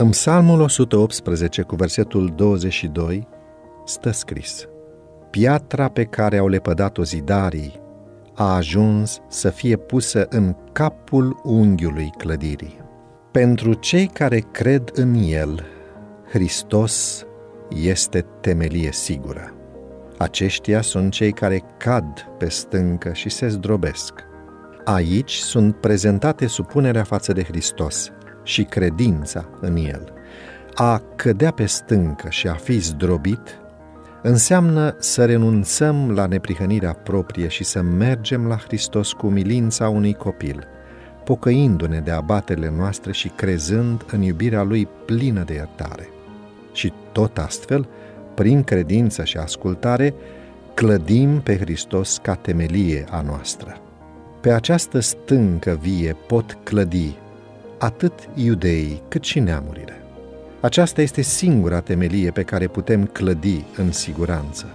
În Psalmul 118, cu versetul 22, stă scris Piatra pe care au lepădat-o zidarii a ajuns să fie pusă în capul unghiului clădirii. Pentru cei care cred în El, Hristos este temelie sigură. Aceștia sunt cei care cad pe stâncă și se zdrobesc. Aici sunt prezentate supunerea față de Hristos și credința în El. A cădea pe stâncă și a fi zdrobit înseamnă să renunțăm la neprihănirea proprie și să mergem la Hristos cu umilința unui copil, pocăindu-ne de abatele noastre și crezând în iubirea Lui plină de iertare. Și tot astfel, prin credință și ascultare, clădim pe Hristos ca temelie a noastră. Pe această stâncă vie pot clădi atât iudeii cât și neamurile. Aceasta este singura temelie pe care putem clădi în siguranță.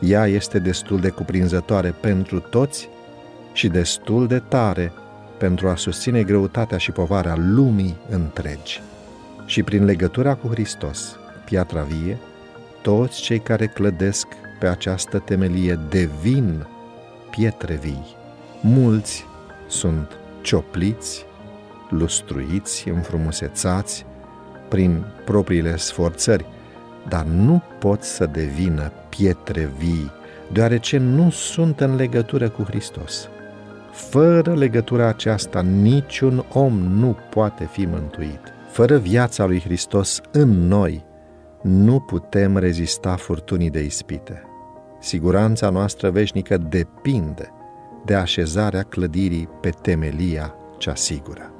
Ea este destul de cuprinzătoare pentru toți și destul de tare pentru a susține greutatea și povara lumii întregi. Și prin legătura cu Hristos, piatra vie, toți cei care clădesc pe această temelie devin pietre vii. Mulți sunt ciopliți, lustruiți, înfrumusețați prin propriile sforțări, dar nu pot să devină pietre vii, deoarece nu sunt în legătură cu Hristos. Fără legătura aceasta, niciun om nu poate fi mântuit. Fără viața lui Hristos în noi, nu putem rezista furtunii de ispite. Siguranța noastră veșnică depinde de așezarea clădirii pe temelia cea sigură.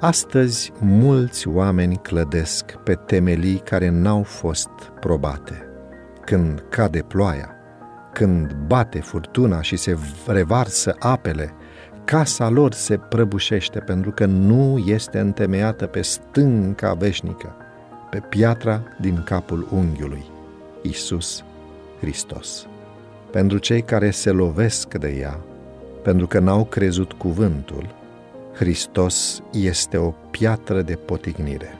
Astăzi, mulți oameni clădesc pe temelii care n-au fost probate. Când cade ploaia, când bate furtuna și se revarsă apele, casa lor se prăbușește pentru că nu este întemeiată pe stânca veșnică, pe piatra din capul unghiului, Isus Hristos. Pentru cei care se lovesc de ea, pentru că n-au crezut cuvântul, Hristos este o piatră de potignire.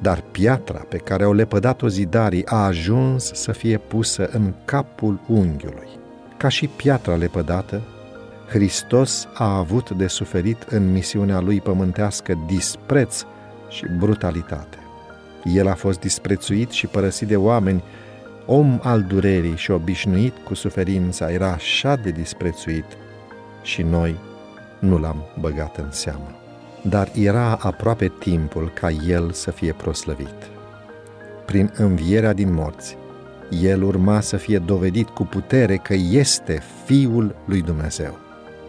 Dar piatra pe care au lepădat-o zidarii a ajuns să fie pusă în capul unghiului. Ca și piatra lepădată, Hristos a avut de suferit în misiunea lui pământească dispreț și brutalitate. El a fost disprețuit și părăsit de oameni, om al durerii și obișnuit cu suferința, era așa de disprețuit și noi nu l-am băgat în seamă. Dar era aproape timpul ca el să fie proslăvit. Prin învierea din morți, el urma să fie dovedit cu putere că este Fiul lui Dumnezeu.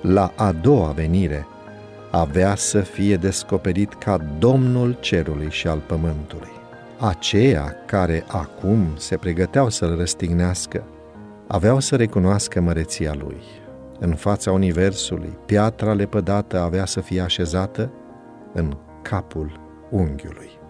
La a doua venire, avea să fie descoperit ca Domnul cerului și al pământului. Aceia care acum se pregăteau să-l răstignească, aveau să recunoască măreția lui în fața Universului, piatra lepădată avea să fie așezată în capul unghiului.